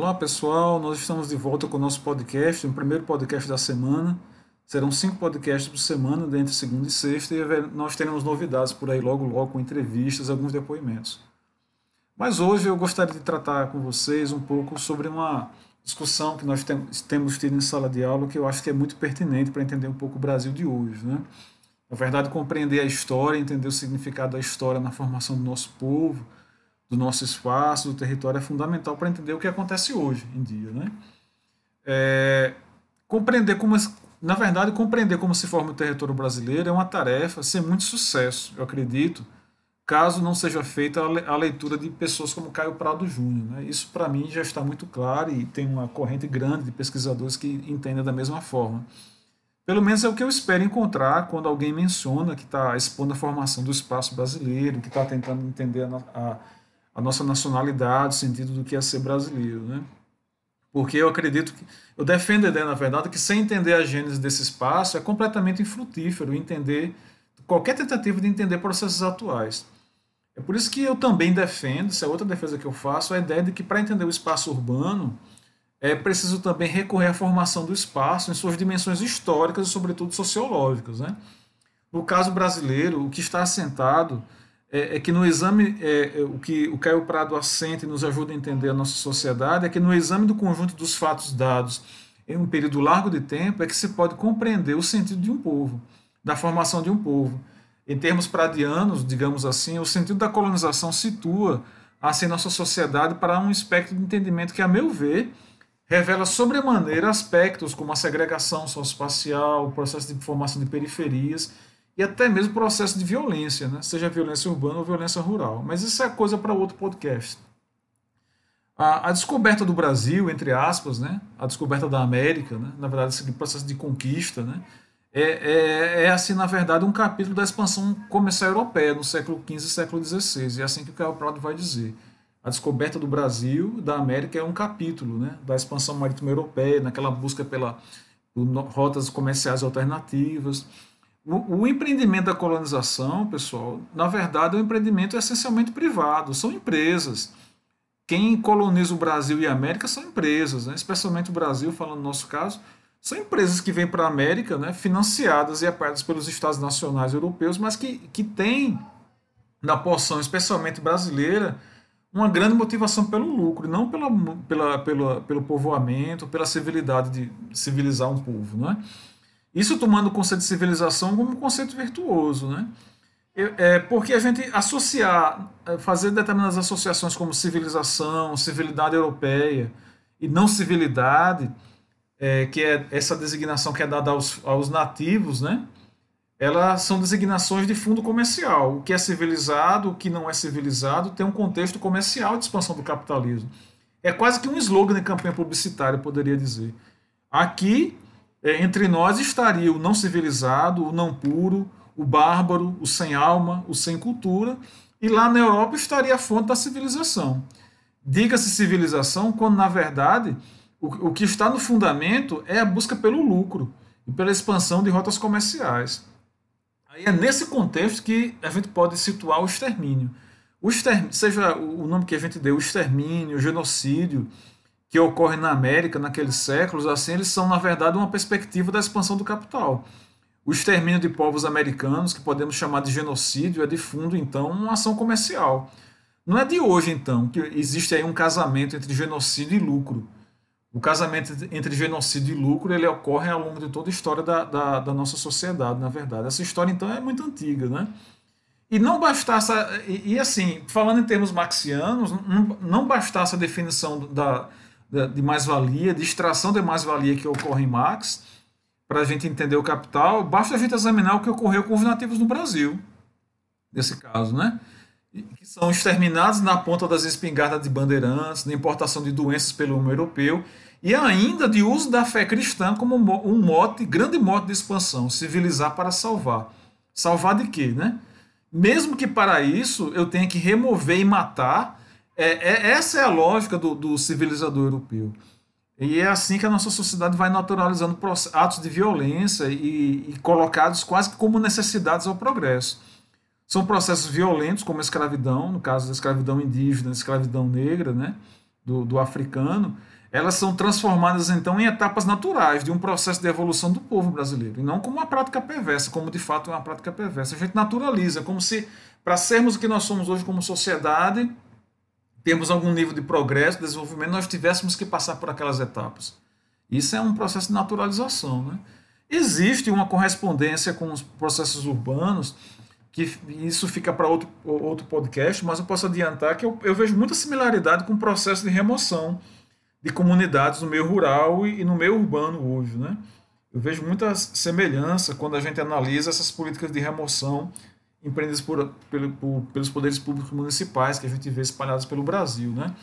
Olá pessoal, nós estamos de volta com o nosso podcast, o primeiro podcast da semana. Serão cinco podcasts por semana, dentre segunda e sexta, e nós teremos novidades por aí logo logo, com entrevistas, alguns depoimentos. Mas hoje eu gostaria de tratar com vocês um pouco sobre uma discussão que nós temos tido em sala de aula, que eu acho que é muito pertinente para entender um pouco o Brasil de hoje. Né? Na verdade, compreender a história, entender o significado da história na formação do nosso povo, do nosso espaço, do território, é fundamental para entender o que acontece hoje em dia. Né? É, compreender como, na verdade, compreender como se forma o território brasileiro é uma tarefa sem muito sucesso, eu acredito, caso não seja feita a leitura de pessoas como Caio Prado Júnior. Né? Isso, para mim, já está muito claro e tem uma corrente grande de pesquisadores que entendem da mesma forma. Pelo menos é o que eu espero encontrar quando alguém menciona que está expondo a formação do espaço brasileiro, que está tentando entender a, a a nossa nacionalidade, o sentido do que é ser brasileiro, né? Porque eu acredito que eu defendo a ideia, na verdade, que sem entender a gênese desse espaço é completamente infrutífero entender qualquer tentativa de entender processos atuais. É por isso que eu também defendo, essa é outra defesa que eu faço, a ideia de que para entender o espaço urbano é preciso também recorrer à formação do espaço em suas dimensões históricas e, sobretudo, sociológicas. Né? No caso brasileiro, o que está assentado é, é que no exame, é, é, o que o Caio Prado assenta e nos ajuda a entender a nossa sociedade, é que no exame do conjunto dos fatos dados em um período largo de tempo, é que se pode compreender o sentido de um povo, da formação de um povo. Em termos pradianos, digamos assim, o sentido da colonização situa assim nossa sociedade para um espectro de entendimento que, a meu ver, revela sobremaneira aspectos como a segregação socioespacial, o processo de formação de periferias e até mesmo processo de violência, né? seja violência urbana ou violência rural. Mas isso é coisa para outro podcast. A, a, descoberta do Brasil, entre aspas, né? a descoberta da América, né? na verdade, esse processo de conquista, né? é, é, é, assim, na verdade, um capítulo da expansão comercial europeia no século XV e século XVI. É assim que o Caio Prado vai dizer. A descoberta do Brasil, da América, é um capítulo né? da expansão marítima europeia, naquela busca pela rotas comerciais alternativas. O, o, empreendimento da colonização, pessoal, na verdade, é um empreendimento essencialmente privado, são empresas. Quem coloniza o Brasil e a América são empresas, né? especialmente o Brasil, falando no nosso caso, são empresas que vêm para a América, né, financiadas e apoiadas pelos Estados nacionais europeus, mas que, que têm, na porção especialmente brasileira, uma grande motivação pelo lucro, não pela, pela, pela, pelo povoamento, pela civilidade de civilizar um povo. Né? Isso tomando o conceito de civilização como um conceito virtuoso, né? É porque a gente associar, é, fazer determinadas associações como civilização, civilidade europeia e não civilidade, é, que é essa designação que é dada aos, aos nativos, né? Elas são designações de fundo comercial. O que é civilizado, o que não é civilizado, tem um contexto comercial de expansão do capitalismo. É quase que um slogan de campanha publicitária, poderia dizer. Aqui é, entre nós estaria o não civilizado, o não puro, o bárbaro, o sem alma, o sem cultura, e lá na Europa estaria a fonte da civilização. Diga-se civilização quando, na verdade, o, o que está no fundamento é a busca pelo lucro e pela expansão de rotas comerciais. Aí é nesse contexto que a gente pode situar o extermínio. O extermínio, seja o nome que a gente deu, o extermínio, o genocídio, que ocorrem na América naqueles séculos, assim, eles são, na verdade, uma perspectiva da expansão do capital. O extermínio de povos americanos, que podemos chamar de genocídio, é de fundo, então, uma ação comercial. Não é de hoje, então, que existe aí um casamento entre genocídio e lucro. O casamento entre genocídio e lucro ele ocorre ao longo de toda a história da, da, da nossa sociedade, na verdade. Essa história, então, é muito antiga, né? E não bastasse, e, e assim, falando em termos marxianos, não, não bastasse a definição da, de mais-valia, de extração de mais-valia que ocorre em Marx, para a gente entender o capital, basta a gente examinar o que ocorreu com os nativos no Brasil, nesse caso, né? que são exterminados na ponta das espingardas de bandeirantes, na importação de doenças pelo homem europeu, e ainda de uso da fé cristã como um mote, grande mote de expansão, civilizar para salvar. Salvar de quê, né? Mesmo que para isso eu tenha que remover e matar é, é, essa é a lógica do, do, civilizador europeu. E é assim que a nossa sociedade vai naturalizando atos de violência e, e colocados quase como necessidades ao progresso. São processos violentos, como a escravidão, no caso da escravidão indígena, a escravidão negra, né? do, do africano, elas são transformadas então em etapas naturais de um processo de evolução do povo brasileiro, e não como uma prática perversa, como de fato é uma prática perversa. A gente naturaliza, como se para sermos o que nós somos hoje como sociedade, temos algum nível de progresso, desenvolvimento, nós tivéssemos que passar por aquelas etapas. Isso é um processo de naturalização. Né? Existe uma correspondência com os processos urbanos, que isso fica para outro, outro podcast, mas eu posso adiantar que eu, eu vejo muita similaridade com o processo de remoção de comunidades no meio rural e, e no meio urbano hoje. Né? Eu vejo muita semelhança quando a gente analisa essas políticas de remoção empreendidas por, pelo, por, pelos poderes públicos municipais que a gente vê espalhados pelo Brasil. Né?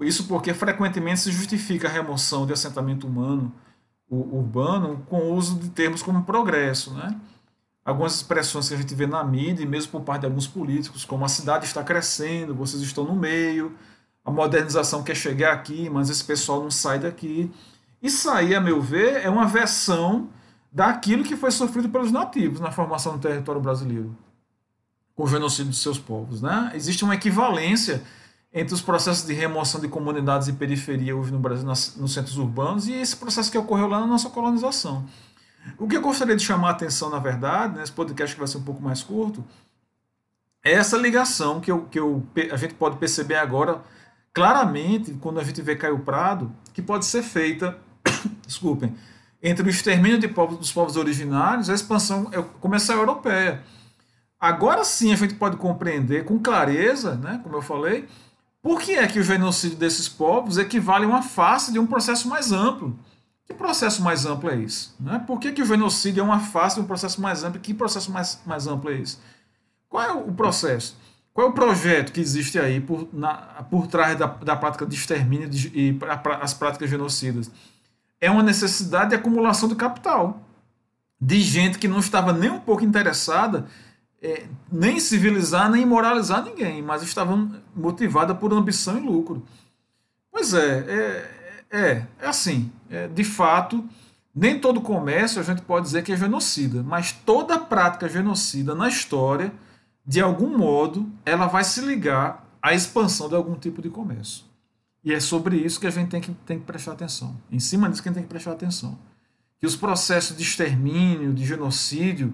Isso porque frequentemente se justifica a remoção de assentamento humano urbano com o uso de termos como progresso. Né? Algumas expressões que a gente vê na mídia, e mesmo por parte de alguns políticos, como a cidade está crescendo, vocês estão no meio, a modernização quer chegar aqui, mas esse pessoal não sai daqui. Isso aí, a meu ver, é uma versão daquilo que foi sofrido pelos nativos na formação do território brasileiro com o genocídio de seus povos. Né? Existe uma equivalência entre os processos de remoção de comunidades e periferia hoje no Brasil, nas, nos centros urbanos, e esse processo que ocorreu lá na nossa colonização. O que eu gostaria de chamar a atenção, na verdade, nesse podcast que vai ser um pouco mais curto, é essa ligação que, eu, que eu, a gente pode perceber agora claramente, quando a gente vê Caio Prado, que pode ser feita, desculpem, entre o extermínio de povos, dos povos originários e a expansão comercial europeia. Agora sim a gente pode compreender com clareza, né, como eu falei, por que é que o genocídio desses povos equivale a uma face de um processo mais amplo. Que processo mais amplo é esse? Né? Por que, que o genocídio é uma face de um processo mais amplo? Que processo mais, mais amplo é esse? Qual é o processo? Qual é o projeto que existe aí por, na, por trás da, da prática de extermínio de, e pra, pra, as práticas genocidas? É uma necessidade de acumulação de capital, de gente que não estava nem um pouco interessada é, nem civilizar, nem moralizar ninguém, mas estavam motivadas por ambição e lucro. Pois é, é, é, é assim. É, de fato, nem todo comércio a gente pode dizer que é genocida, mas toda prática genocida na história, de algum modo, ela vai se ligar à expansão de algum tipo de comércio. E é sobre isso que a gente tem que, tem que prestar atenção. Em cima disso que a gente tem que prestar atenção. Que os processos de extermínio, de genocídio,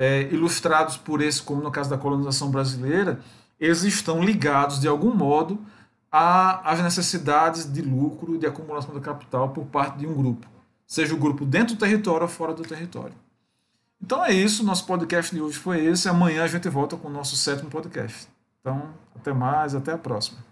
é, ilustrados por esse, como no caso da colonização brasileira, eles estão ligados de algum modo às necessidades de lucro de acumulação de capital por parte de um grupo, seja o grupo dentro do território ou fora do território. Então é isso, nosso podcast de hoje foi esse. Amanhã a gente volta com o nosso sétimo podcast. Então, até mais, até a próxima.